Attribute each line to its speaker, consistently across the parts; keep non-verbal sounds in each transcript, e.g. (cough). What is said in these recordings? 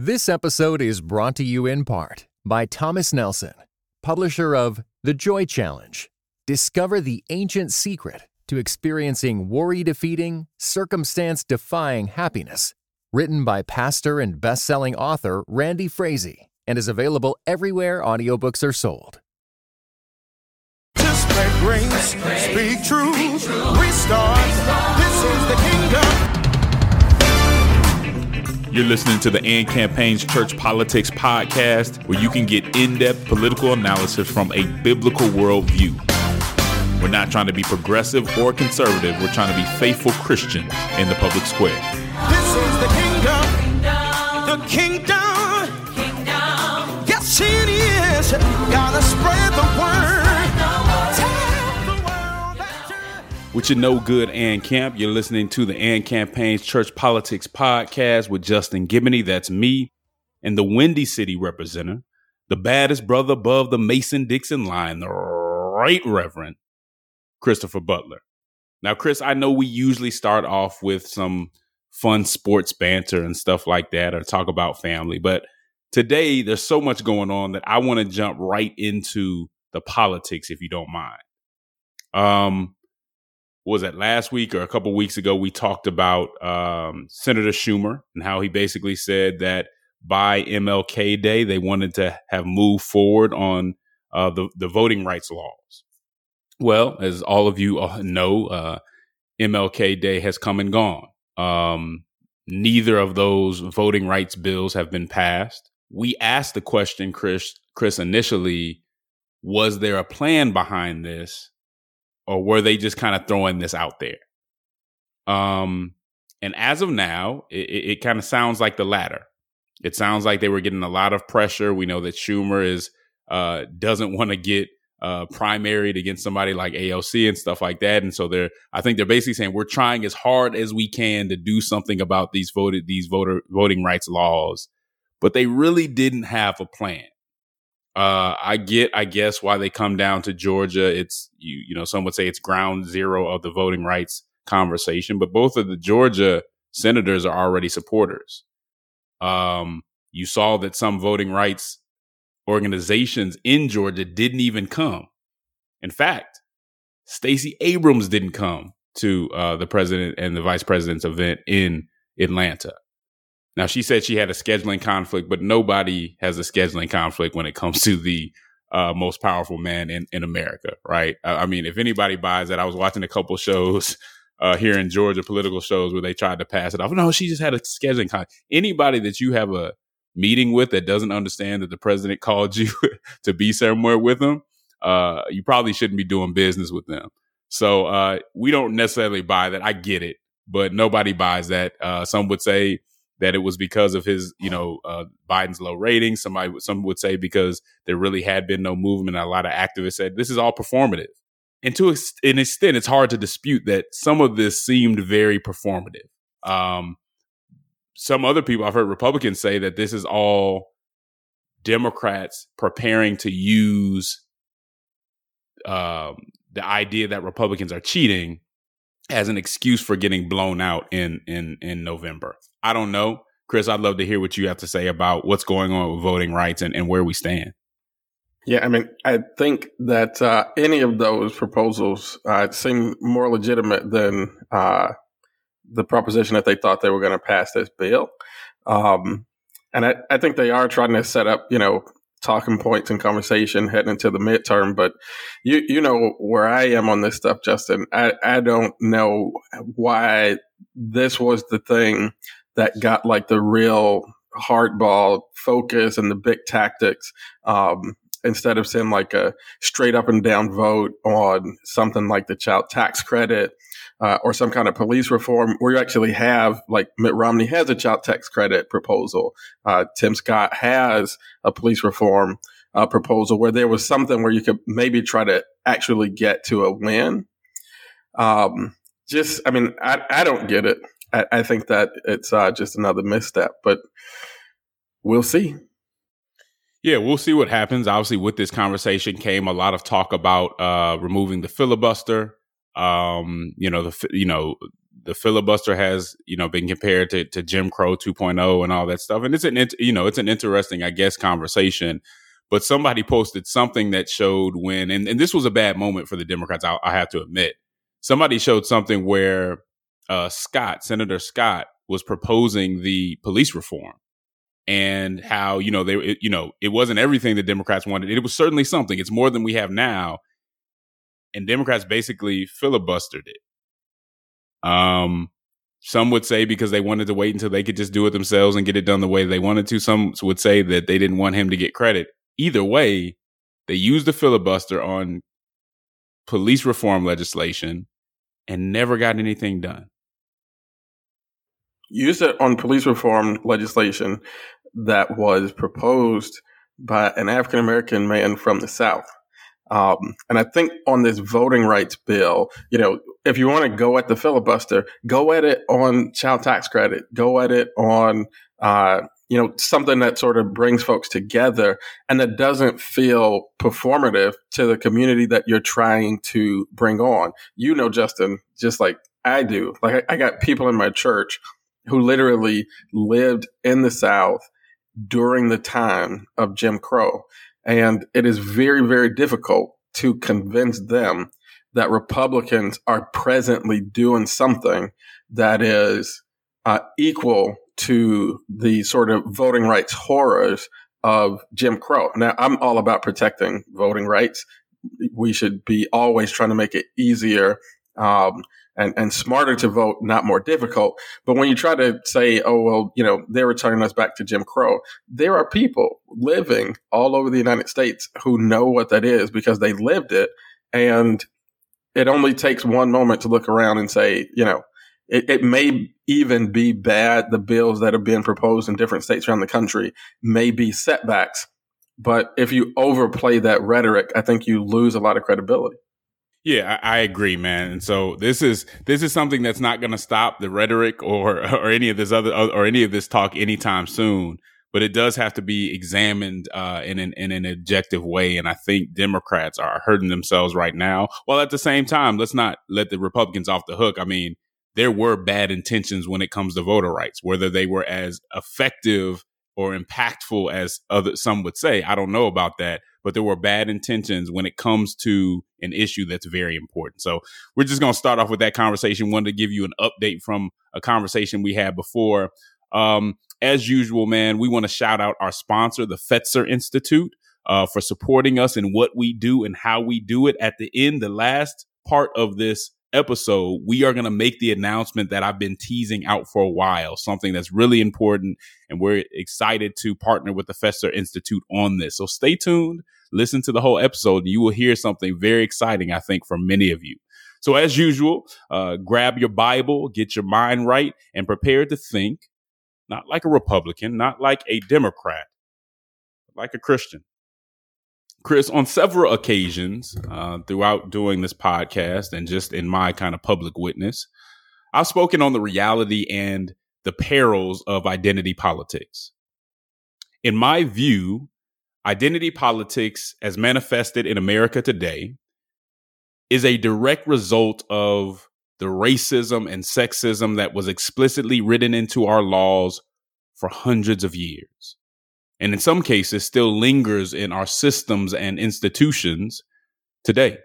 Speaker 1: This episode is brought to you in part by Thomas Nelson, publisher of The Joy Challenge. Discover the ancient secret to experiencing worry defeating, circumstance defying happiness. Written by pastor and best selling author Randy Frazee and is available everywhere audiobooks are sold.
Speaker 2: Spread grace, speak truth, restart. This is the kingdom.
Speaker 3: You're listening to the AND Campaign's Church Politics Podcast, where you can get in depth political analysis from a biblical worldview. We're not trying to be progressive or conservative, we're trying to be faithful Christians in the public square.
Speaker 2: This is the kingdom. The kingdom. Yes, it is. Gotta spread the word.
Speaker 3: With your no good and camp, you're listening to the AND Campaign's Church Politics Podcast with Justin Giboney. That's me and the Windy City representative, the baddest brother above the Mason Dixon line, the Right Reverend Christopher Butler. Now, Chris, I know we usually start off with some fun sports banter and stuff like that or talk about family, but today there's so much going on that I want to jump right into the politics if you don't mind. Um, was that last week or a couple weeks ago? We talked about um, Senator Schumer and how he basically said that by MLK Day they wanted to have moved forward on uh, the the voting rights laws. Well, as all of you uh, know, uh, MLK Day has come and gone. Um, neither of those voting rights bills have been passed. We asked the question, Chris, Chris, initially, was there a plan behind this? Or were they just kind of throwing this out there? Um, and as of now, it, it, it kind of sounds like the latter. It sounds like they were getting a lot of pressure. We know that Schumer is uh, doesn't want to get uh, primaried against somebody like AOC and stuff like that, and so they're. I think they're basically saying we're trying as hard as we can to do something about these voted these voter voting rights laws, but they really didn't have a plan. Uh, I get, I guess, why they come down to Georgia. It's you, you know, some would say it's ground zero of the voting rights conversation, but both of the Georgia senators are already supporters. Um, you saw that some voting rights organizations in Georgia didn't even come. In fact, Stacey Abrams didn't come to uh, the president and the vice president's event in Atlanta. Now she said she had a scheduling conflict, but nobody has a scheduling conflict when it comes to the uh, most powerful man in, in America, right? I, I mean, if anybody buys that, I was watching a couple shows (laughs) uh, here in Georgia, political shows where they tried to pass it off. No, she just had a scheduling conflict. Anybody that you have a meeting with that doesn't understand that the president (laughs) called you (laughs) to be somewhere with them, uh, you probably shouldn't be doing business with them. So uh, we don't necessarily buy that. I get it, but nobody buys that. Uh, some would say that it was because of his, you know, uh, Biden's low ratings. Somebody, some would say because there really had been no movement. A lot of activists said this is all performative. And to an extent, it's hard to dispute that some of this seemed very performative. Um, some other people, I've heard Republicans say that this is all Democrats preparing to use um, the idea that Republicans are cheating as an excuse for getting blown out in in in November. I don't know. Chris, I'd love to hear what you have to say about what's going on with voting rights and, and where we stand.
Speaker 4: Yeah, I mean, I think that uh, any of those proposals uh, seem more legitimate than uh, the proposition that they thought they were going to pass this bill. Um, and I, I think they are trying to set up, you know, talking points and conversation heading into the midterm. But you, you know where I am on this stuff, Justin. I, I don't know why this was the thing that got like the real hardball focus and the big tactics. Um, instead of saying like a straight up and down vote on something like the child tax credit uh, or some kind of police reform, where you actually have like Mitt Romney has a child tax credit proposal. Uh, Tim Scott has a police reform uh, proposal where there was something where you could maybe try to actually get to a win. Um, just, I mean, I, I don't get it. I, I think that it's uh, just another misstep, but we'll see.
Speaker 3: Yeah, we'll see what happens. Obviously, with this conversation came a lot of talk about uh, removing the filibuster. Um, you know, the you know the filibuster has you know been compared to, to Jim Crow 2.0 and all that stuff, and it's an you know it's an interesting I guess conversation. But somebody posted something that showed when, and, and this was a bad moment for the Democrats. I, I have to admit, somebody showed something where uh, Scott, Senator Scott, was proposing the police reform and how you know they it, you know it wasn't everything the Democrats wanted. It was certainly something. It's more than we have now, and Democrats basically filibustered it. Um, some would say because they wanted to wait until they could just do it themselves and get it done the way they wanted to. Some would say that they didn't want him to get credit. Either way, they used the filibuster on police reform legislation and never got anything done.
Speaker 4: Used it on police reform legislation that was proposed by an African American man from the South. Um, and I think on this voting rights bill, you know, if you want to go at the filibuster, go at it on child tax credit, go at it on, uh, you know, something that sort of brings folks together and that doesn't feel performative to the community that you're trying to bring on. You know, Justin, just like I do. Like I got people in my church who literally lived in the South during the time of Jim Crow. And it is very, very difficult to convince them that Republicans are presently doing something that is uh, equal to the sort of voting rights horrors of Jim Crow. Now, I'm all about protecting voting rights. We should be always trying to make it easier um, and, and smarter to vote, not more difficult. But when you try to say, oh, well, you know, they're returning us back to Jim Crow, there are people living all over the United States who know what that is because they lived it. And it only takes one moment to look around and say, you know, it, it may even be bad. The bills that are being proposed in different states around the country may be setbacks. But if you overplay that rhetoric, I think you lose a lot of credibility.
Speaker 3: Yeah, I, I, agree, man. And so this is this is something that's not going to stop the rhetoric or (laughs) or any of this other or any of this talk anytime soon. But it does have to be examined uh, in an in an objective way. And I think Democrats are hurting themselves right now. While at the same time, let's not let the Republicans off the hook. I mean, there were bad intentions when it comes to voter rights, whether they were as effective or impactful as other some would say. I don't know about that but there were bad intentions when it comes to an issue that's very important. So we're just going to start off with that conversation. Wanted to give you an update from a conversation we had before. Um, as usual, man, we want to shout out our sponsor, the Fetzer Institute, uh, for supporting us in what we do and how we do it. At the end, the last part of this episode, we are going to make the announcement that I've been teasing out for a while, something that's really important. And we're excited to partner with the Fetzer Institute on this. So stay tuned, listen to the whole episode, and you will hear something very exciting, I think, from many of you. So as usual, uh, grab your Bible, get your mind right, and prepare to think, not like a Republican, not like a Democrat, like a Christian. Chris, on several occasions uh, throughout doing this podcast and just in my kind of public witness, I've spoken on the reality and the perils of identity politics. In my view, identity politics, as manifested in America today, is a direct result of the racism and sexism that was explicitly written into our laws for hundreds of years and in some cases still lingers in our systems and institutions today.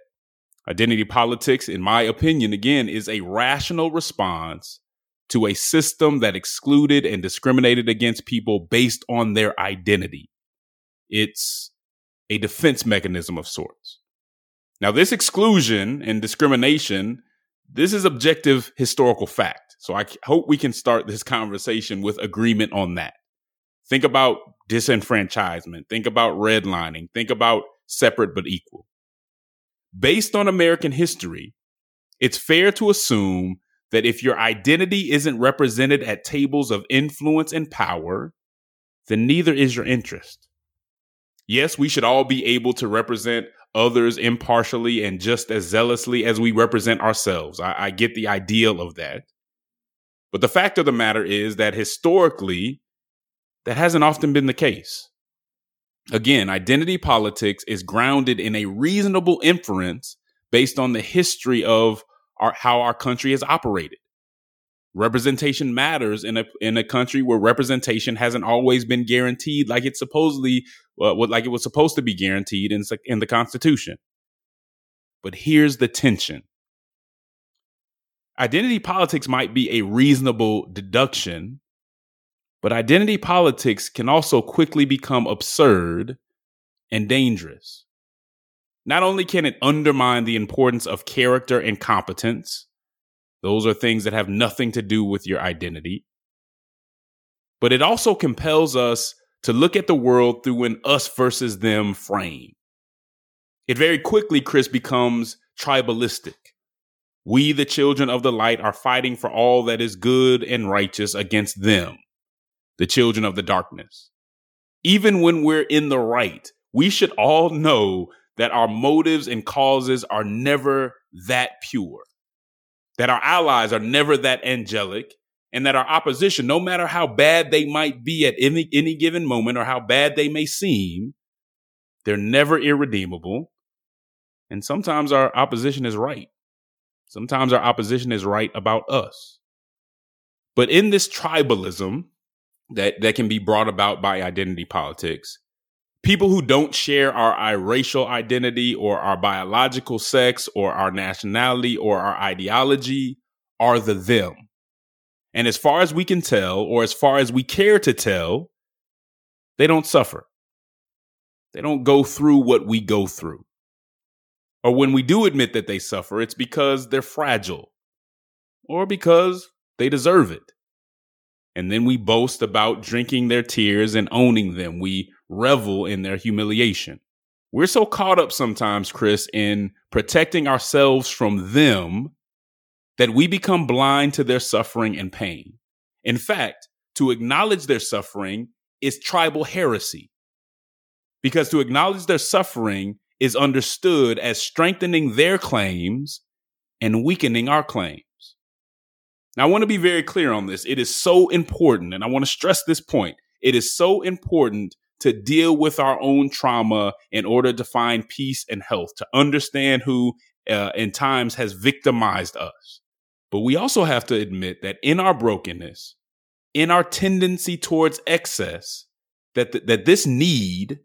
Speaker 3: Identity politics, in my opinion, again, is a rational response to a system that excluded and discriminated against people based on their identity. It's a defense mechanism of sorts. Now, this exclusion and discrimination, this is objective historical fact. So I hope we can start this conversation with agreement on that. Think about disenfranchisement. Think about redlining. Think about separate but equal. Based on American history, it's fair to assume that if your identity isn't represented at tables of influence and power, then neither is your interest. Yes, we should all be able to represent others impartially and just as zealously as we represent ourselves. I, I get the ideal of that. But the fact of the matter is that historically, that hasn't often been the case. Again, identity politics is grounded in a reasonable inference based on the history of our, how our country has operated. Representation matters in a in a country where representation hasn't always been guaranteed like it's supposedly uh, like it was supposed to be guaranteed in in the Constitution. But here's the tension. Identity politics might be a reasonable deduction, but identity politics can also quickly become absurd and dangerous. Not only can it undermine the importance of character and competence, those are things that have nothing to do with your identity, but it also compels us to look at the world through an us versus them frame. It very quickly, Chris, becomes tribalistic. We, the children of the light, are fighting for all that is good and righteous against them the children of the darkness. Even when we're in the right, we should all know that our motives and causes are never that pure, that our allies are never that angelic, and that our opposition, no matter how bad they might be at any, any given moment or how bad they may seem, they're never irredeemable. And sometimes our opposition is right. Sometimes our opposition is right about us. But in this tribalism, that that can be brought about by identity politics. People who don't share our racial identity or our biological sex or our nationality or our ideology are the them. And as far as we can tell, or as far as we care to tell, they don't suffer. They don't go through what we go through. Or when we do admit that they suffer, it's because they're fragile or because they deserve it. And then we boast about drinking their tears and owning them. We revel in their humiliation. We're so caught up sometimes, Chris, in protecting ourselves from them that we become blind to their suffering and pain. In fact, to acknowledge their suffering is tribal heresy. Because to acknowledge their suffering is understood as strengthening their claims and weakening our claim. Now, I want to be very clear on this. It is so important, and I want to stress this point. It is so important to deal with our own trauma in order to find peace and health, to understand who uh, in times has victimized us. But we also have to admit that in our brokenness, in our tendency towards excess, that, th- that this need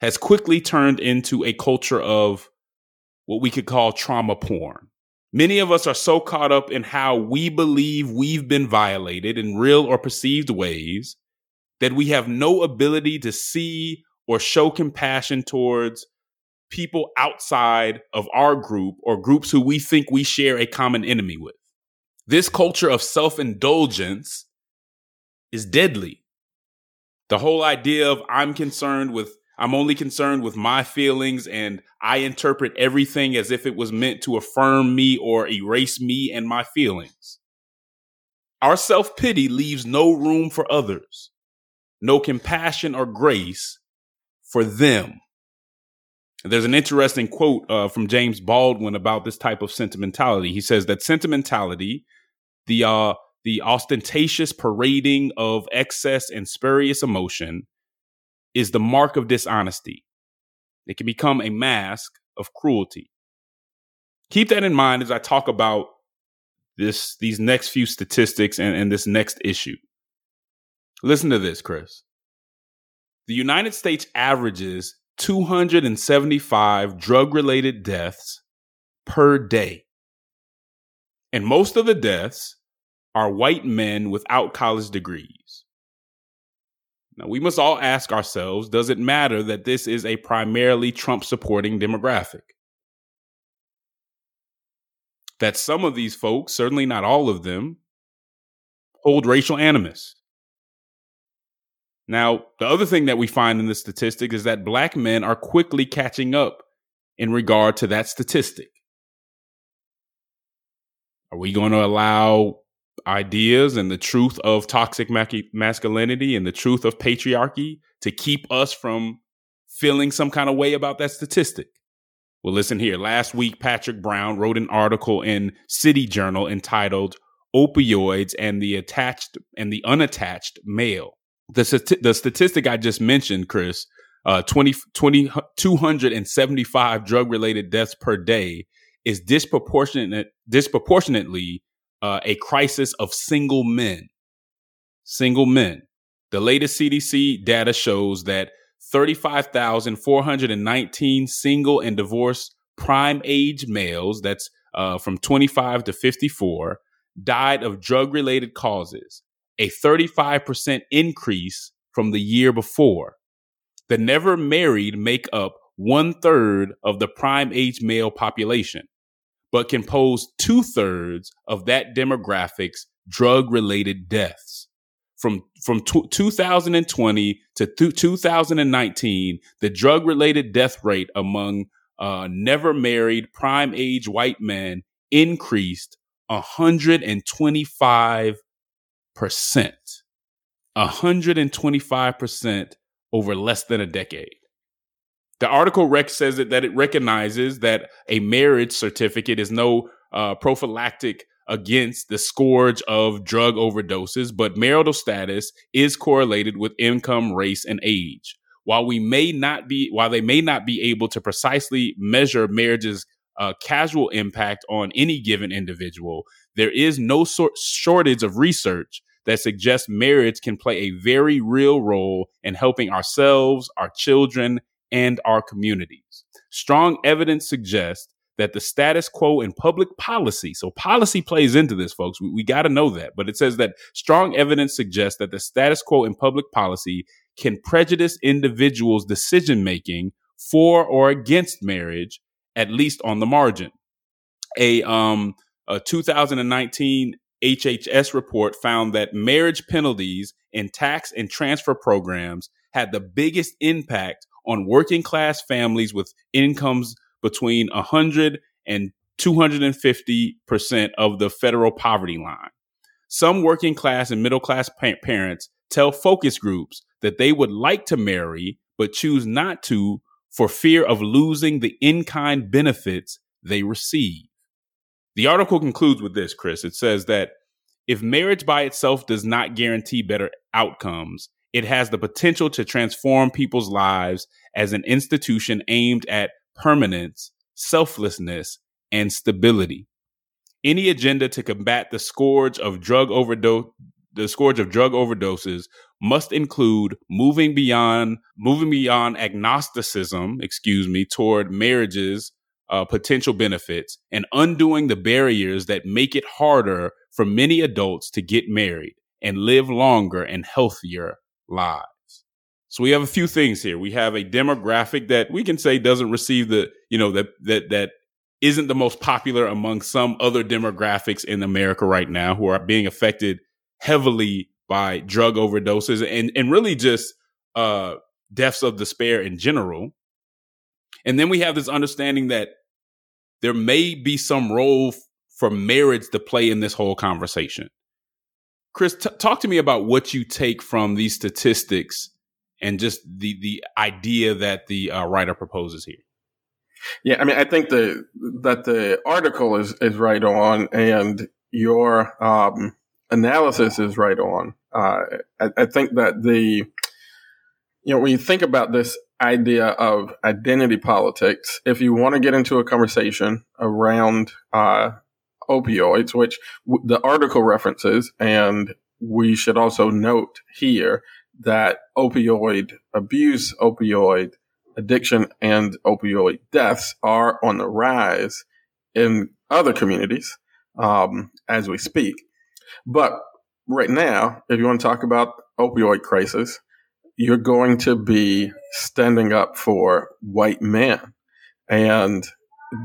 Speaker 3: has quickly turned into a culture of what we could call trauma porn. Many of us are so caught up in how we believe we've been violated in real or perceived ways that we have no ability to see or show compassion towards people outside of our group or groups who we think we share a common enemy with. This culture of self indulgence is deadly. The whole idea of I'm concerned with I'm only concerned with my feelings and I interpret everything as if it was meant to affirm me or erase me and my feelings. Our self pity leaves no room for others, no compassion or grace for them. There's an interesting quote uh, from James Baldwin about this type of sentimentality. He says that sentimentality, the uh, the ostentatious parading of excess and spurious emotion, is the mark of dishonesty. It can become a mask of cruelty. Keep that in mind as I talk about this these next few statistics and, and this next issue. Listen to this, Chris. The United States averages 275 drug related deaths per day. And most of the deaths are white men without college degrees. Now, we must all ask ourselves does it matter that this is a primarily Trump supporting demographic? That some of these folks, certainly not all of them, hold racial animus. Now, the other thing that we find in this statistic is that black men are quickly catching up in regard to that statistic. Are we going to allow ideas and the truth of toxic masculinity and the truth of patriarchy to keep us from feeling some kind of way about that statistic. Well, listen here. Last week, Patrick Brown wrote an article in City Journal entitled Opioids and the Attached and the Unattached Male. The, the statistic I just mentioned, Chris, uh, 20, 20, 275 drug related deaths per day is disproportionate, disproportionately uh, a crisis of single men. Single men. The latest CDC data shows that 35,419 single and divorced prime age males, that's uh, from 25 to 54, died of drug related causes, a 35% increase from the year before. The never married make up one third of the prime age male population, but can pose two thirds of that demographic's drug related deaths. From, from t- 2020 to th- 2019, the drug related death rate among uh, never married prime age white men increased 125%. 125% over less than a decade. The article rec says that, that it recognizes that a marriage certificate is no uh, prophylactic against the scourge of drug overdoses, but marital status is correlated with income, race, and age. While we may not be, while they may not be able to precisely measure marriage's uh, casual impact on any given individual, there is no sort shortage of research that suggests marriage can play a very real role in helping ourselves, our children, and our communities. Strong evidence suggests that the status quo in public policy, so policy plays into this, folks. We, we got to know that. But it says that strong evidence suggests that the status quo in public policy can prejudice individuals' decision making for or against marriage, at least on the margin. A, um, a 2019 HHS report found that marriage penalties in tax and transfer programs had the biggest impact on working class families with incomes between 100 and 250% of the federal poverty line. Some working class and middle class pa- parents tell focus groups that they would like to marry but choose not to for fear of losing the in kind benefits they receive. The article concludes with this, Chris. It says that if marriage by itself does not guarantee better outcomes, it has the potential to transform people's lives as an institution aimed at permanence, selflessness, and stability. Any agenda to combat the scourge of drug overdose the scourge of drug overdoses must include moving beyond moving beyond agnosticism, excuse me, toward marriage's uh, potential benefits and undoing the barriers that make it harder for many adults to get married and live longer and healthier lives. So we have a few things here. We have a demographic that we can say doesn't receive the, you know, that that that isn't the most popular among some other demographics in America right now who are being affected heavily by drug overdoses and and really just uh deaths of despair in general. And then we have this understanding that there may be some role for marriage to play in this whole conversation. Chris, t- talk to me about what you take from these statistics and just the the idea that the uh, writer proposes here.
Speaker 4: Yeah, I mean, I think the that the article is is right on, and your um, analysis is right on. Uh, I, I, think that the you know when you think about this idea of identity politics, if you want to get into a conversation around uh, opioids, which w- the article references, and we should also note here that opioid abuse, opioid addiction, and opioid deaths are on the rise in other communities um, as we speak. But right now, if you want to talk about opioid crisis, you're going to be standing up for white men. And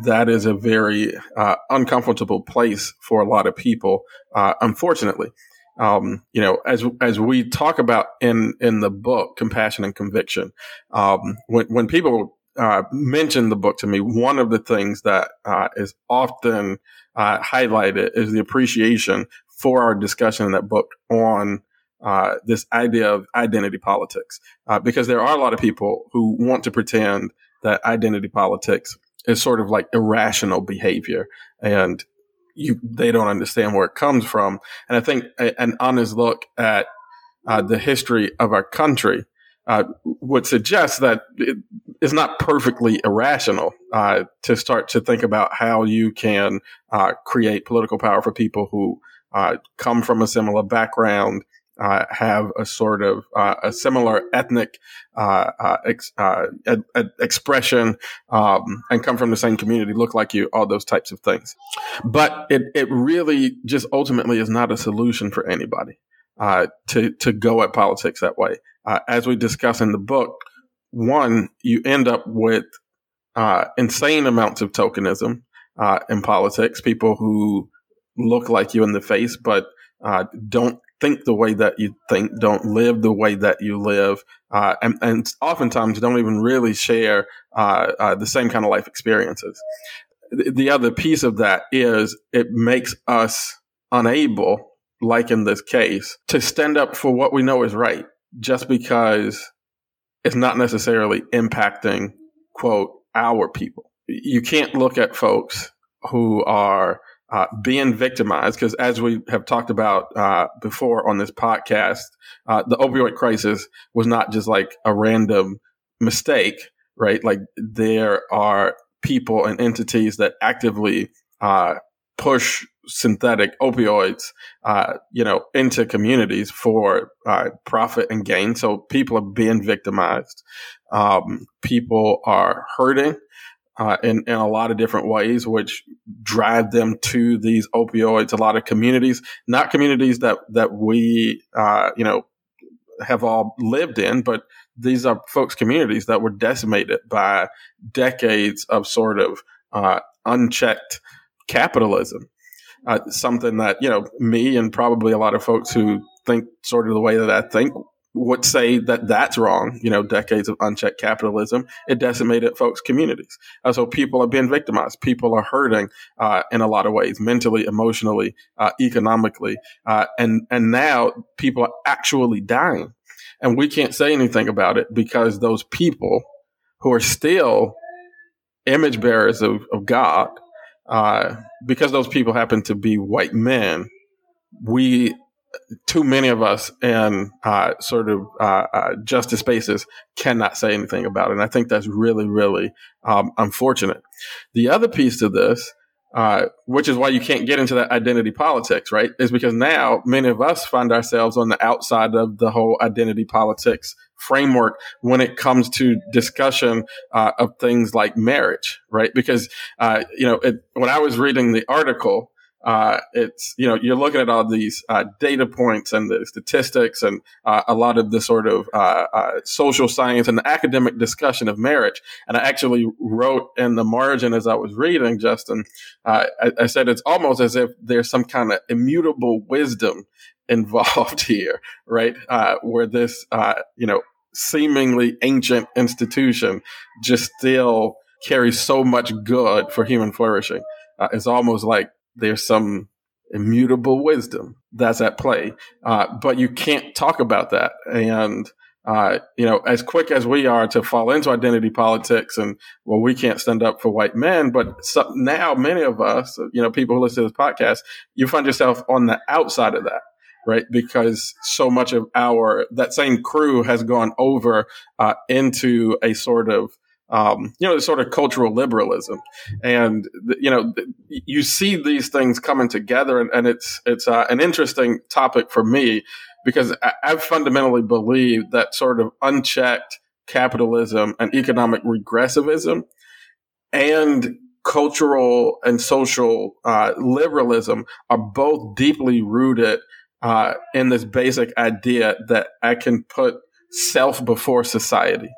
Speaker 4: that is a very uh, uncomfortable place for a lot of people, uh, unfortunately. Um, you know, as as we talk about in in the book, compassion and conviction, um, when when people uh, mention the book to me, one of the things that uh, is often uh, highlighted is the appreciation for our discussion in that book on uh, this idea of identity politics, uh, because there are a lot of people who want to pretend that identity politics is sort of like irrational behavior and you they don't understand where it comes from. And I think a, an honest look at uh, the history of our country uh, would suggest that it's not perfectly irrational uh, to start to think about how you can uh, create political power for people who uh, come from a similar background, uh, have a sort of uh, a similar ethnic uh, ex- expression, um, and come from the same community, look like you, all those types of things. But it it really just ultimately is not a solution for anybody to to go at politics that way. as we discuss in the book one, you end up with uh, insane amounts of tokenism uh, in politics. People who look like you in the face, but uh, don't think the way that you think, don't live the way that you live, uh, and, and, oftentimes don't even really share uh, uh, the same kind of life experiences. The other piece of that is it makes us unable, like in this case, to stand up for what we know is right just because it's not necessarily impacting, quote, our people. You can't look at folks who are uh, being victimized because, as we have talked about uh, before on this podcast, uh, the opioid crisis was not just like a random mistake, right? Like there are people and entities that actively uh, push synthetic opioids, uh, you know, into communities for uh, profit and gain. So people are being victimized. Um, people are hurting uh, in in a lot of different ways, which drive them to these opioids. A lot of communities, not communities that that we, uh, you know, have all lived in, but these are folks' communities that were decimated by decades of sort of uh, unchecked capitalism uh, something that you know me and probably a lot of folks who think sort of the way that I think would say that that's wrong. You know, decades of unchecked capitalism it decimated folks' communities. Uh, so people are being victimized. People are hurting uh, in a lot of ways, mentally, emotionally, uh, economically, uh, and and now people are actually dying, and we can't say anything about it because those people who are still image bearers of, of God uh, because those people happen to be white men, we too many of us in uh, sort of uh, uh, justice spaces cannot say anything about it. And I think that's really, really um, unfortunate. The other piece to this uh, which is why you can't get into that identity politics, right? Is because now many of us find ourselves on the outside of the whole identity politics framework when it comes to discussion uh, of things like marriage, right? Because uh, you know, it, when I was reading the article, uh, it's you know you're looking at all these uh, data points and the statistics and uh, a lot of the sort of uh, uh, social science and the academic discussion of marriage. And I actually wrote in the margin as I was reading, Justin, uh, I, I, said it's almost as if there's some kind of immutable wisdom involved (laughs) here, right? where this you know seemingly ancient institution just still carries so much good for human flourishing. it's almost like there's some immutable wisdom that's at play. Uh, but you can't talk about that. And, uh, you know, as quick as we are to fall into identity politics and, well, we can't stand up for white men, but so, now many of us, you know, people who listen to this podcast, you find yourself on the outside of that. Right, because so much of our that same crew has gone over uh, into a sort of um, you know, the sort of cultural liberalism, and you know, you see these things coming together, and, and it's it's uh, an interesting topic for me because I, I fundamentally believe that sort of unchecked capitalism and economic regressivism and cultural and social uh, liberalism are both deeply rooted uh, in this basic idea that I can put self before society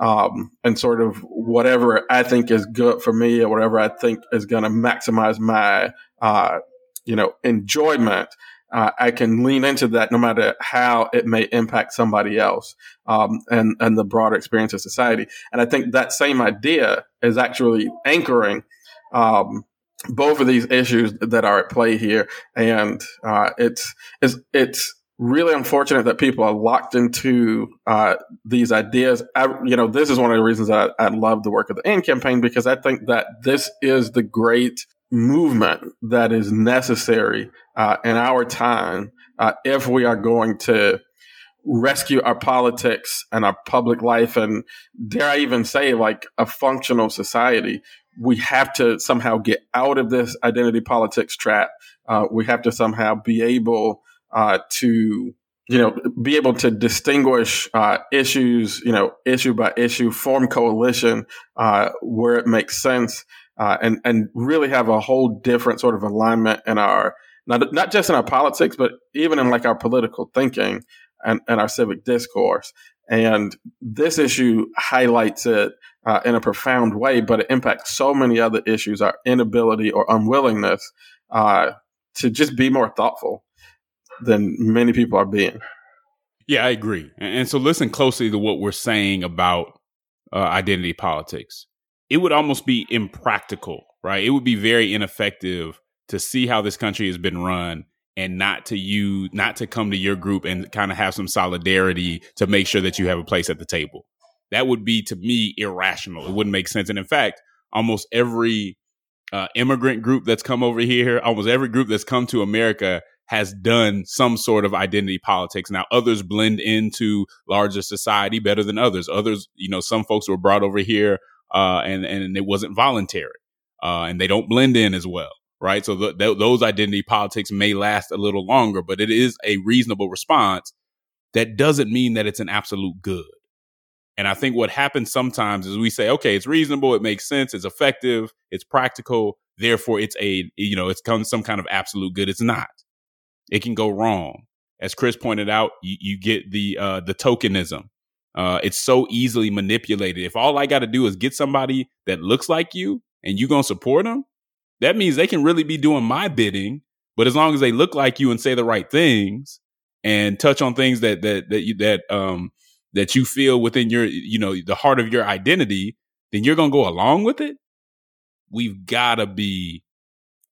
Speaker 4: um, and sort of whatever I think is good for me or whatever I think is going to maximize my, uh, you know, enjoyment. Uh, I can lean into that no matter how it may impact somebody else um, and and the broader experience of society. And I think that same idea is actually anchoring um, both of these issues that are at play here. And uh, it's it's it's really unfortunate that people are locked into uh, these ideas. I, you know, this is one of the reasons I, I love the work of the AND campaign because I think that this is the great movement that is necessary uh, in our time uh, if we are going to rescue our politics and our public life and dare I even say like a functional society, we have to somehow get out of this identity politics trap. Uh, we have to somehow be able uh, to you know, be able to distinguish uh, issues, you know, issue by issue, form coalition uh, where it makes sense, uh, and and really have a whole different sort of alignment in our not not just in our politics, but even in like our political thinking and, and our civic discourse. And this issue highlights it uh, in a profound way, but it impacts so many other issues: our inability or unwillingness uh, to just be more thoughtful than many people are being.
Speaker 3: Yeah, I agree. And so listen closely to what we're saying about uh, identity politics. It would almost be impractical, right? It would be very ineffective to see how this country has been run and not to you not to come to your group and kind of have some solidarity to make sure that you have a place at the table. That would be to me irrational. It wouldn't make sense. And in fact, almost every uh, immigrant group that's come over here, almost every group that's come to America has done some sort of identity politics. Now, others blend into larger society better than others. Others, you know, some folks were brought over here uh, and and it wasn't voluntary, uh, and they don't blend in as well, right? So th- th- those identity politics may last a little longer, but it is a reasonable response. That doesn't mean that it's an absolute good. And I think what happens sometimes is we say, okay, it's reasonable, it makes sense, it's effective, it's practical, therefore it's a you know it's some kind of absolute good. It's not it can go wrong. As Chris pointed out, you, you get the uh, the tokenism. Uh, it's so easily manipulated. If all I got to do is get somebody that looks like you and you gonna support them, that means they can really be doing my bidding. But as long as they look like you and say the right things and touch on things that that that you that um that you feel within your you know the heart of your identity, then you're gonna go along with it. We've got to be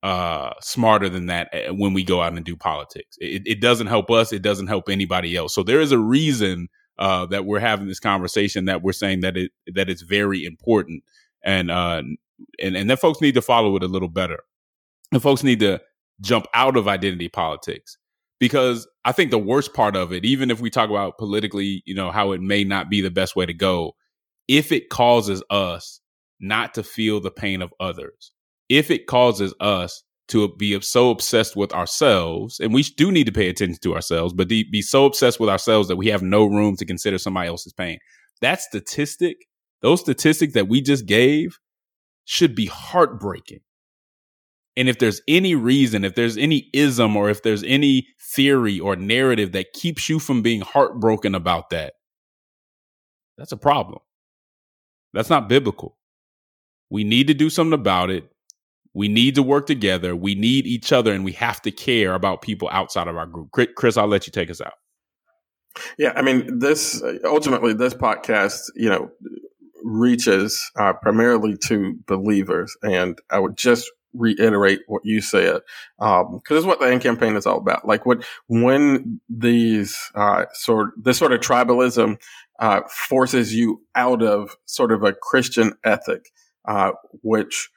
Speaker 3: uh, smarter than that eh, when we go out and do politics. It, it, doesn't help us. It doesn't help anybody else. So there is a reason uh, that we're having this conversation that we're saying that it that it's very important, and uh, and and that folks need to follow it a little better. And folks need to jump out of identity politics because I think the worst part of it, even if we talk about politically, you know, how it may not be the best way to go, if it causes us not to feel the pain of others if it causes us to be so obsessed with ourselves, and we do need to pay attention to ourselves, but be so obsessed with ourselves that we have no room to consider somebody else's pain. That statistic, those statistics that we just gave, should be heartbreaking. And if there's any reason, if there's any ism, or if there's any theory or narrative that keeps you from being heartbroken about that, that's a problem. That's not biblical. We need to do something about it. We need to work together. We need each other, and we have to care about people outside of our group. Chris, I'll let you take us out.
Speaker 4: Yeah, I mean, this ultimately, this podcast, you know, reaches uh, primarily to believers, and I would just reiterate what you said because um, it's what the AND campaign is all about. Like, what when these uh, sort this sort of tribalism uh, forces you out of sort of a Christian ethic, uh, which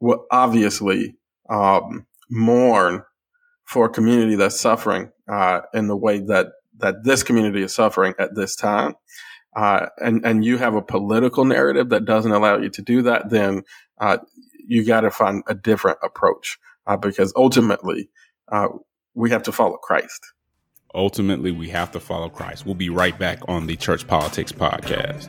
Speaker 4: will obviously um, mourn for a community that's suffering uh, in the way that that this community is suffering at this time, uh, and and you have a political narrative that doesn't allow you to do that, then uh, you got to find a different approach uh, because ultimately uh, we have to follow Christ.
Speaker 3: Ultimately, we have to follow Christ. We'll be right back on the Church Politics Podcast.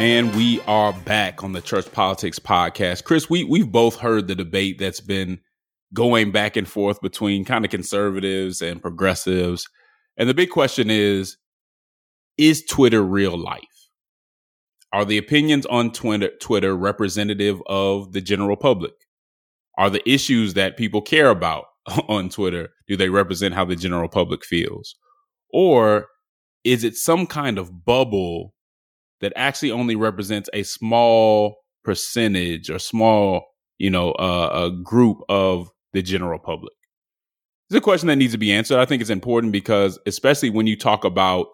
Speaker 3: And we are back on the Church Politics Podcast. Chris, we, we've both heard the debate that's been going back and forth between kind of conservatives and progressives. And the big question is Is Twitter real life? Are the opinions on Twitter, Twitter representative of the general public? Are the issues that people care about (laughs) on Twitter, do they represent how the general public feels? Or is it some kind of bubble that actually only represents a small percentage or small, you know, uh, a group of the general public? It's a question that needs to be answered. I think it's important because, especially when you talk about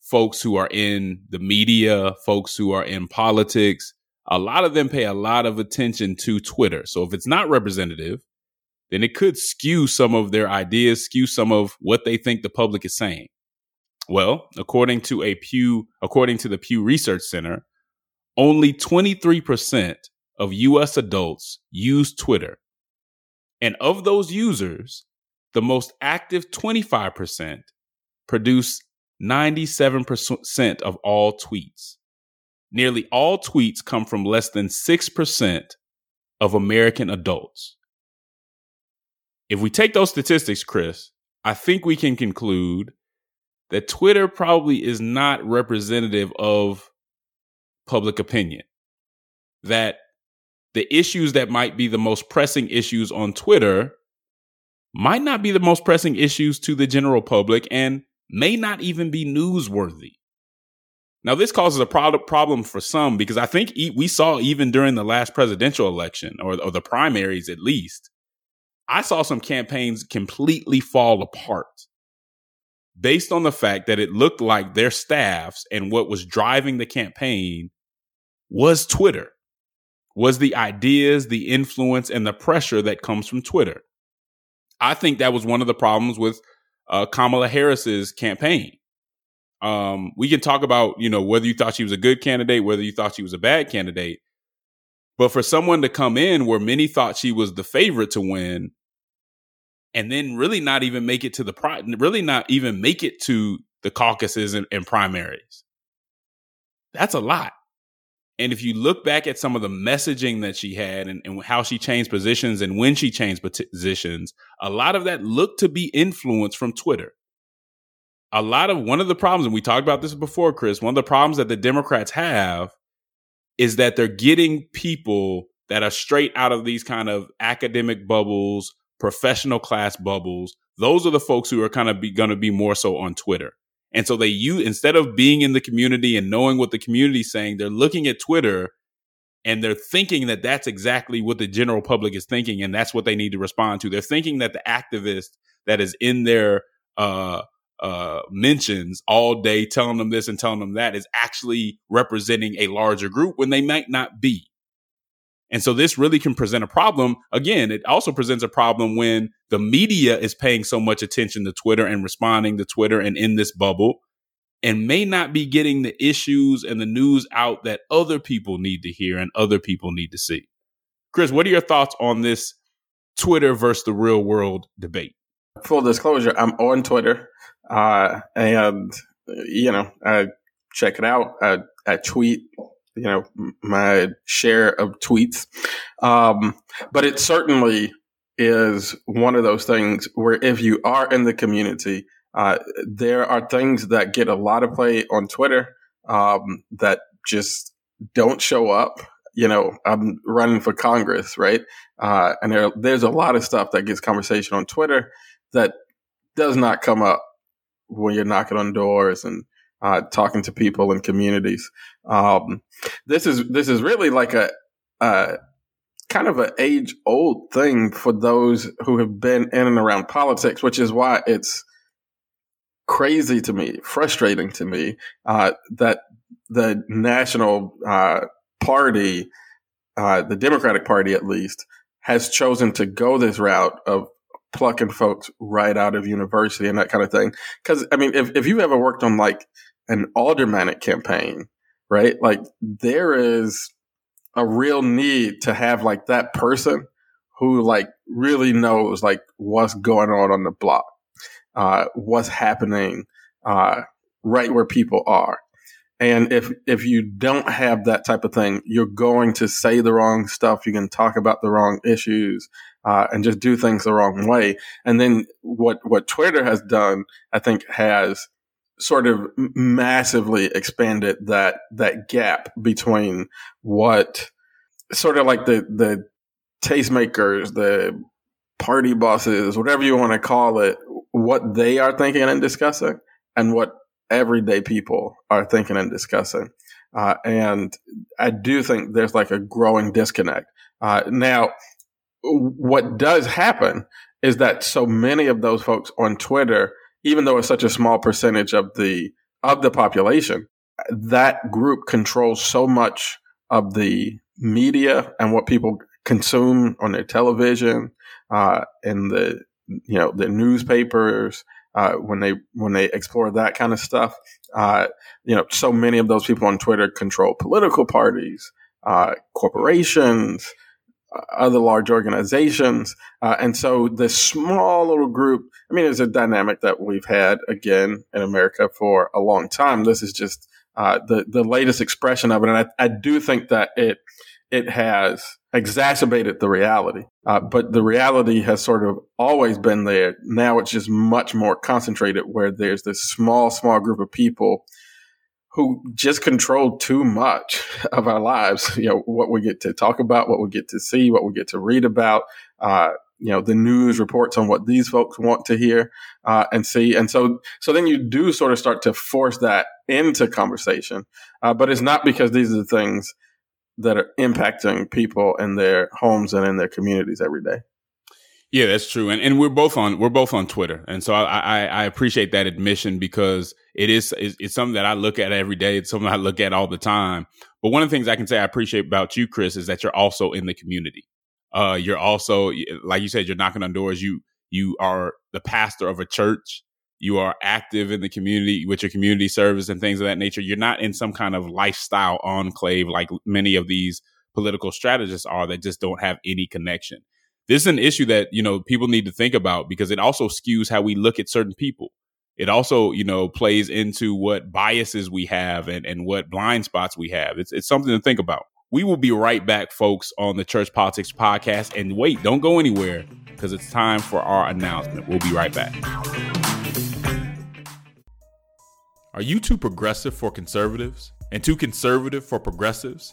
Speaker 3: folks who are in the media, folks who are in politics, a lot of them pay a lot of attention to Twitter. So if it's not representative, then it could skew some of their ideas, skew some of what they think the public is saying. Well, according to a Pew, according to the Pew Research Center, only 23% of US adults use Twitter. And of those users, the most active 25% produce 97% of all tweets. Nearly all tweets come from less than 6% of American adults. If we take those statistics, Chris, I think we can conclude that Twitter probably is not representative of public opinion. That the issues that might be the most pressing issues on Twitter might not be the most pressing issues to the general public and may not even be newsworthy. Now, this causes a pro- problem for some because I think we saw even during the last presidential election or, or the primaries at least, I saw some campaigns completely fall apart based on the fact that it looked like their staffs and what was driving the campaign was Twitter, was the ideas, the influence, and the pressure that comes from Twitter. I think that was one of the problems with uh, Kamala Harris's campaign. Um, we can talk about, you know, whether you thought she was a good candidate, whether you thought she was a bad candidate. But for someone to come in where many thought she was the favorite to win, and then really not even make it to the pri- really not even make it to the caucuses and, and primaries, that's a lot. And if you look back at some of the messaging that she had and, and, how she changed positions and when she changed positions, a lot of that looked to be influenced from Twitter. A lot of one of the problems, and we talked about this before, Chris, one of the problems that the Democrats have is that they're getting people that are straight out of these kind of academic bubbles, professional class bubbles. Those are the folks who are kind of going to be more so on Twitter. And so they use instead of being in the community and knowing what the community is saying, they're looking at Twitter and they're thinking that that's exactly what the general public is thinking and that's what they need to respond to. They're thinking that the activist that is in their uh, uh, mentions all day telling them this and telling them that is actually representing a larger group when they might not be. And so this really can present a problem. Again, it also presents a problem when the media is paying so much attention to Twitter and responding to Twitter and in this bubble and may not be getting the issues and the news out that other people need to hear and other people need to see. Chris, what are your thoughts on this Twitter versus the real world debate?
Speaker 4: Full disclosure, I'm on Twitter uh, and, you know, I check it out. I, I tweet you know my share of tweets. Um, but it certainly is one of those things where if you are in the community uh, there are things that get a lot of play on twitter um, that just don't show up. You know i'm running for congress right? Uh, and there, there's a lot of stuff that gets conversation on twitter that does not come up when you're knocking on doors and uh, talking to people in communities. Um, this is this is really like a, a kind of an age old thing for those who have been in and around politics, which is why it's crazy to me, frustrating to me uh, that the national uh, party, uh, the Democratic Party at least, has chosen to go this route of plucking folks right out of university and that kind of thing. Because I mean, if if you've ever worked on like an aldermanic campaign, right? Like there is a real need to have like that person who like really knows like what's going on on the block, uh, what's happening, uh, right where people are. And if, if you don't have that type of thing, you're going to say the wrong stuff. You can talk about the wrong issues, uh, and just do things the wrong way. And then what, what Twitter has done, I think has sort of massively expanded that that gap between what sort of like the the tastemakers, the party bosses, whatever you want to call it, what they are thinking and discussing, and what everyday people are thinking and discussing. Uh, and I do think there's like a growing disconnect. Uh, now, what does happen is that so many of those folks on Twitter, even though it's such a small percentage of the of the population, that group controls so much of the media and what people consume on their television, uh, and the you know the newspapers uh, when they when they explore that kind of stuff. Uh, you know, so many of those people on Twitter control political parties, uh, corporations, other large organizations, uh, and so this small little group. I mean, it's a dynamic that we've had again in America for a long time. This is just uh, the the latest expression of it, and I, I do think that it it has exacerbated the reality. Uh, but the reality has sort of always been there. Now it's just much more concentrated where there's this small, small group of people who just control too much (laughs) of our lives. You know, what we get to talk about, what we get to see, what we get to read about. Uh, you know, the news reports on what these folks want to hear uh, and see. And so, so then you do sort of start to force that into conversation. Uh, but it's not because these are the things that are impacting people in their homes and in their communities every day.
Speaker 3: Yeah, that's true, and and we're both on we're both on Twitter, and so I I, I appreciate that admission because it is it's, it's, something that I look at every day. It's something I look at all the time. But one of the things I can say I appreciate about you, Chris, is that you're also in the community. Uh, you're also like you said, you're knocking on doors. You you are the pastor of a church you are active in the community with your community service and things of that nature. You're not in some kind of lifestyle enclave like many of these political strategists are that just don't have any connection. This is an issue that, you know, people need to think about because it also skews how we look at certain people. It also, you know, plays into what biases we have and, and what blind spots we have. It's, it's something to think about. We will be right back, folks, on the Church Politics Podcast. And wait, don't go anywhere because it's time for our announcement. We'll be right back. Are you too progressive for conservatives and too conservative for progressives?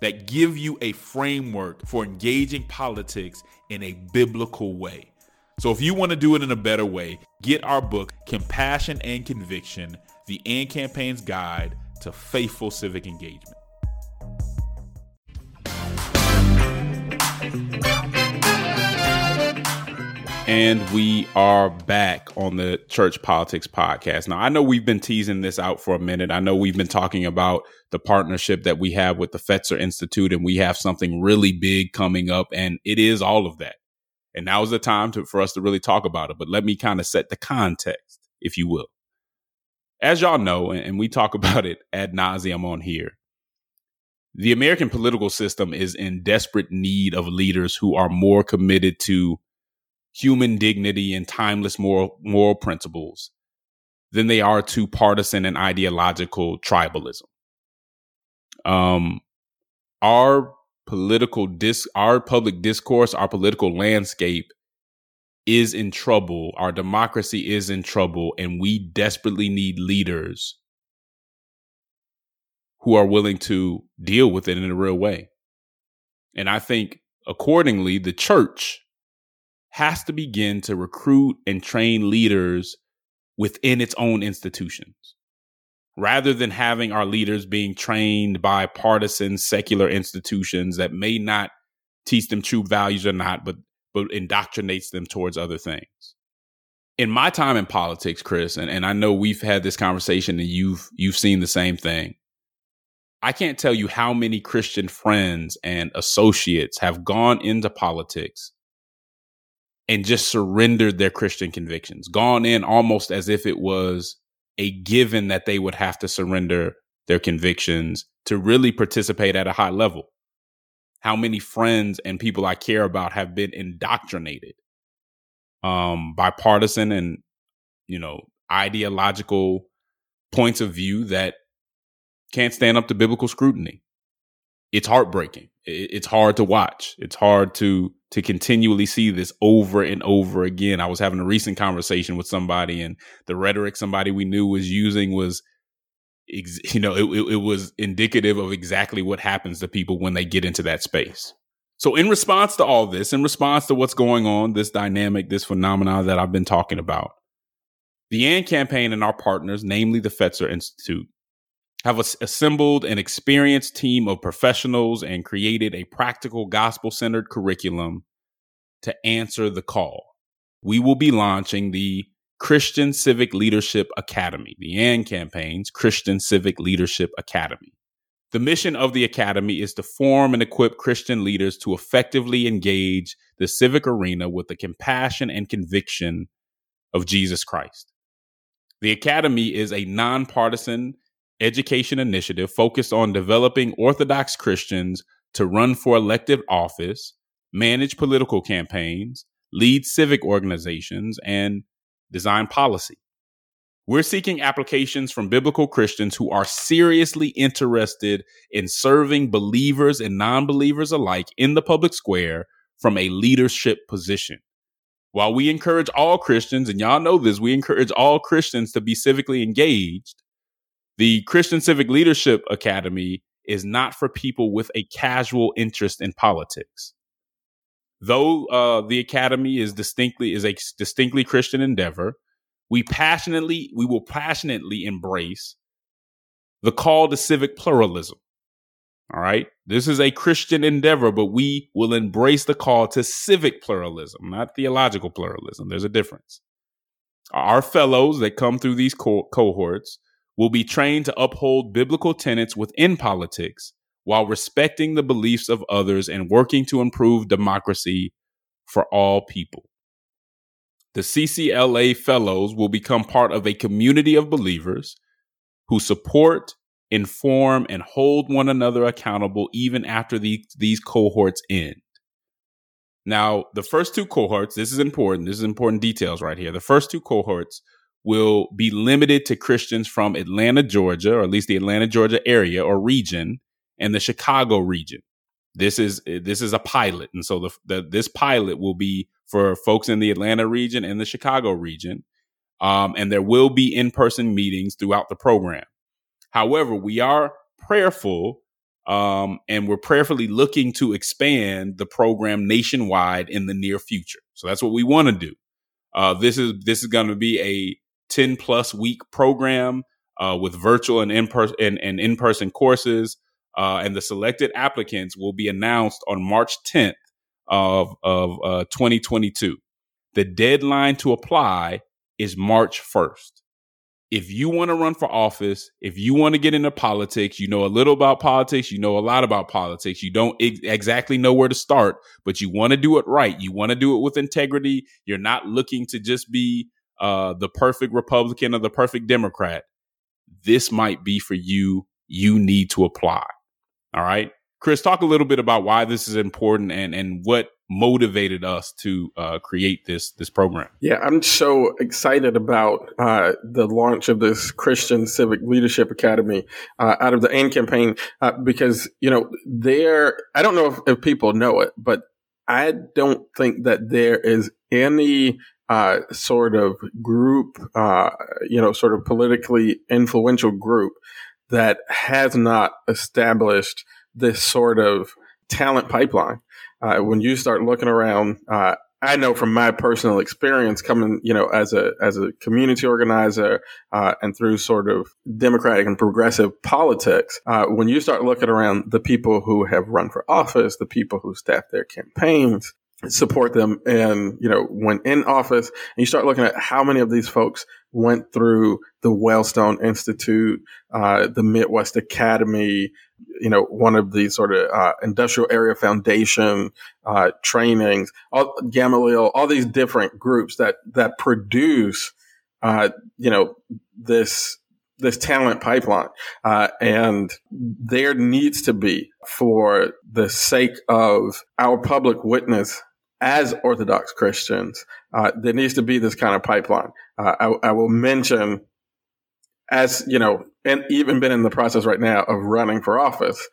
Speaker 3: that give you a framework for engaging politics in a biblical way. So, if you want to do it in a better way, get our book, Compassion and Conviction The AND Campaign's Guide to Faithful Civic Engagement. And we are back on the Church Politics Podcast. Now, I know we've been teasing this out for a minute. I know we've been talking about the partnership that we have with the Fetzer Institute, and we have something really big coming up, and it is all of that. And now is the time to, for us to really talk about it. But let me kind of set the context, if you will. As y'all know, and we talk (laughs) about it ad nauseum on here, the American political system is in desperate need of leaders who are more committed to human dignity and timeless moral moral principles than they are to partisan and ideological tribalism. Um, our political dis our public discourse, our political landscape is in trouble. Our democracy is in trouble, and we desperately need leaders who are willing to deal with it in a real way. And I think accordingly, the church has to begin to recruit and train leaders within its own institutions rather than having our leaders being trained by partisan secular institutions that may not teach them true values or not but but indoctrinates them towards other things. In my time in politics chris and, and i know we've had this conversation and you've you've seen the same thing. I can't tell you how many Christian friends and associates have gone into politics and just surrendered their Christian convictions, gone in almost as if it was a given that they would have to surrender their convictions to really participate at a high level. How many friends and people I care about have been indoctrinated um, by partisan and, you know, ideological points of view that can't stand up to biblical scrutiny. It's heartbreaking. It's hard to watch. It's hard to to continually see this over and over again. I was having a recent conversation with somebody, and the rhetoric somebody we knew was using was, (laughs) you know, it, it was indicative of exactly what happens to people when they get into that space. So, in response to all this, in response to what's going on, this dynamic, this phenomenon that I've been talking about, the AND campaign and our partners, namely the Fetzer Institute, have assembled an experienced team of professionals and created a practical gospel centered curriculum to answer the call. We will be launching the Christian Civic Leadership Academy, the AND campaign's Christian Civic Leadership Academy. The mission of the Academy is to form and equip Christian leaders to effectively engage the civic arena with the compassion and conviction of Jesus Christ. The Academy is a nonpartisan education initiative focused on developing Orthodox Christians to run for elective office, manage political campaigns, lead civic organizations, and design policy. We're seeking applications from biblical Christians who are seriously interested in serving believers and non believers alike in the public square from a leadership position. While we encourage all Christians, and y'all know this, we encourage all Christians to be civically engaged, the Christian Civic Leadership Academy is not for people with a casual interest in politics. Though uh, the academy is distinctly is a distinctly Christian endeavor, we passionately we will passionately embrace the call to civic pluralism. All right, this is a Christian endeavor, but we will embrace the call to civic pluralism, not theological pluralism. There's a difference. Our fellows that come through these co- cohorts will be trained to uphold biblical tenets within politics while respecting the beliefs of others and working to improve democracy for all people. The CCLA fellows will become part of a community of believers who support, inform, and hold one another accountable even after the, these cohorts end. Now, the first two cohorts, this is important. This is important details right here. The first two cohorts will be limited to Christians from Atlanta, Georgia, or at least the Atlanta, Georgia area or region, and the Chicago region. This is this is a pilot, and so the, the this pilot will be for folks in the Atlanta region and the Chicago region, um, and there will be in person meetings throughout the program. However, we are prayerful um, and we're prayerfully looking to expand the program nationwide in the near future. So that's what we want to do. Uh, this is this is going to be a 10 plus week program uh, with virtual and in person and, and in person courses. Uh, and the selected applicants will be announced on March 10th of of uh, 2022. The deadline to apply is March 1st. If you want to run for office, if you want to get into politics, you know a little about politics, you know a lot about politics, you don't ex- exactly know where to start, but you want to do it right. You want to do it with integrity. You're not looking to just be uh, the perfect Republican or the perfect Democrat, this might be for you. You need to apply. All right. Chris, talk a little bit about why this is important and, and what motivated us to uh, create this this program.
Speaker 4: Yeah, I'm so excited about uh, the launch of this Christian Civic Leadership Academy uh, out of the AND campaign uh, because you know there. I don't know if, if people know it, but I don't think that there is any uh, sort of group, uh, you know, sort of politically influential group that has not established this sort of talent pipeline. Uh, when you start looking around, uh, I know from my personal experience coming, you know, as a as a community organizer uh, and through sort of democratic and progressive politics, uh, when you start looking around the people who have run for office, the people who staff their campaigns, support them. And you know when in office and you start looking at how many of these folks went through the Wellstone Institute, uh, the Midwest Academy, you know, one of the sort of uh, industrial area foundation uh, trainings, all, Gamaliel, all these different groups that that produce, uh, you know, this this talent pipeline, uh, and there needs to be, for the sake of our public witness as Orthodox Christians, uh, there needs to be this kind of pipeline. Uh, I, I, will mention, as you know, and even been in the process right now of running for office.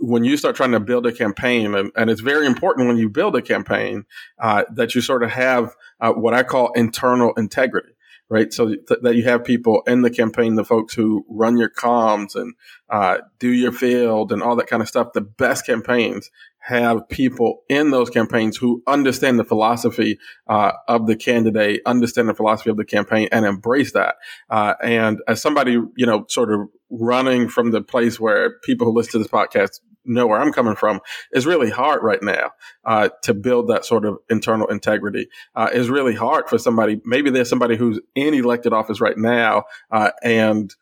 Speaker 4: When you start trying to build a campaign, and, and it's very important when you build a campaign uh, that you sort of have uh, what I call internal integrity right? So th- that you have people in the campaign, the folks who run your comms and uh, do your field and all that kind of stuff. The best campaigns have people in those campaigns who understand the philosophy uh, of the candidate, understand the philosophy of the campaign, and embrace that. Uh, and as somebody, you know, sort of running from the place where people who listen to this podcast know where I'm coming from, is really hard right now uh, to build that sort of internal integrity. Uh, it's really hard for somebody. Maybe there's somebody who's in elected office right now uh, and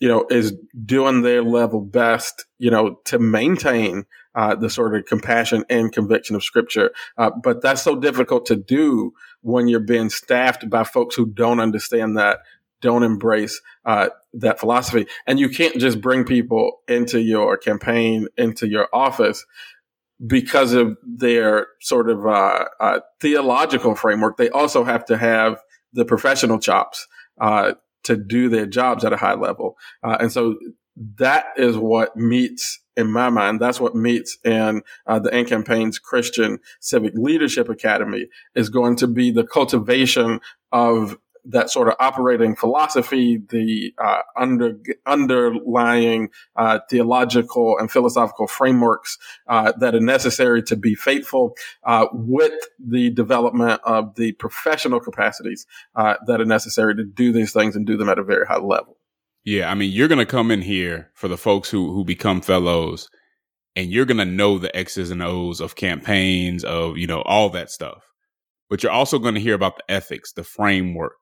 Speaker 4: you know is doing their level best, you know, to maintain uh, the sort of compassion and conviction of Scripture. Uh, but that's so difficult to do when you're being staffed by folks who don't understand that don't embrace uh, that philosophy. And you can't just bring people into your campaign, into your office because of their sort of uh, uh, theological framework. They also have to have the professional chops uh, to do their jobs at a high level. Uh, and so that is what meets in my mind, that's what meets in uh, the AND Campaign's Christian Civic Leadership Academy is going to be the cultivation of that sort of operating philosophy, the uh, under, underlying uh, theological and philosophical frameworks uh, that are necessary to be faithful, uh, with the development of the professional capacities uh, that are necessary to do these things and do them at a very high level.
Speaker 3: Yeah, I mean, you're going to come in here for the folks who who become fellows, and you're going to know the X's and O's of campaigns, of you know all that stuff. But you're also going to hear about the ethics, the framework,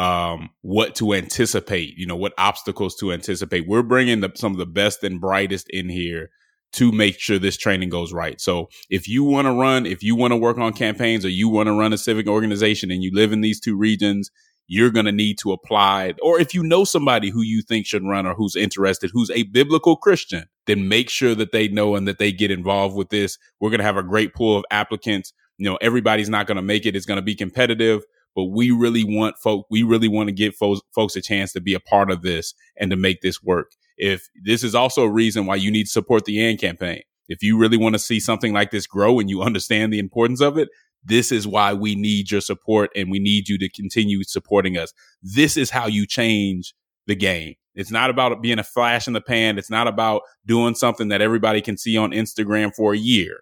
Speaker 3: um, what to anticipate, you know, what obstacles to anticipate. We're bringing the, some of the best and brightest in here to make sure this training goes right. So if you want to run, if you want to work on campaigns or you want to run a civic organization and you live in these two regions, you're going to need to apply. Or if you know somebody who you think should run or who's interested, who's a biblical Christian, then make sure that they know and that they get involved with this. We're going to have a great pool of applicants. You know, everybody's not going to make it. It's going to be competitive but we really want folk, we really want to give folks, folks a chance to be a part of this and to make this work. If this is also a reason why you need to support the AND campaign. If you really want to see something like this grow and you understand the importance of it, this is why we need your support and we need you to continue supporting us. This is how you change the game. It's not about being a flash in the pan. It's not about doing something that everybody can see on Instagram for a year.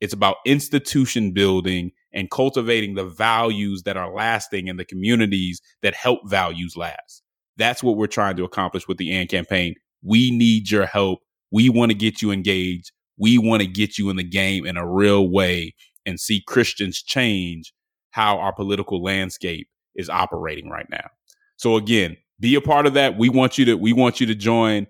Speaker 3: It's about institution building and cultivating the values that are lasting in the communities that help values last. That's what we're trying to accomplish with the AND campaign. We need your help. We want to get you engaged. We want to get you in the game in a real way and see Christians change how our political landscape is operating right now. So again, be a part of that. We want you to we want you to join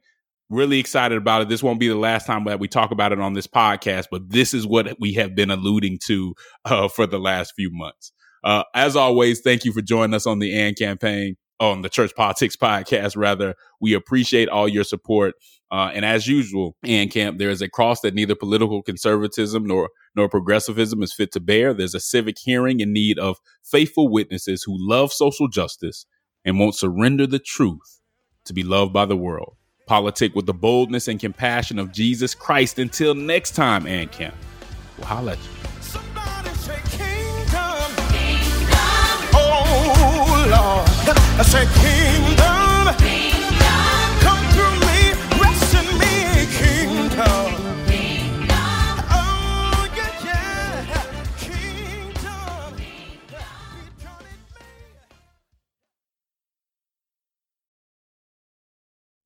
Speaker 3: really excited about it. This won't be the last time that we talk about it on this podcast, but this is what we have been alluding to uh, for the last few months. Uh, as always, thank you for joining us on the AND campaign, on the Church Politics podcast, rather. We appreciate all your support. Uh, and as usual, AND Camp, there is a cross that neither political conservatism nor nor progressivism is fit to bear. There's a civic hearing in need of faithful witnesses who love social justice and won't surrender the truth to be loved by the world politic with the boldness and compassion of Jesus Christ. Until next time, AND Camp, we'll holla at you.
Speaker 2: Oh, Lord. I say kingdom. kingdom.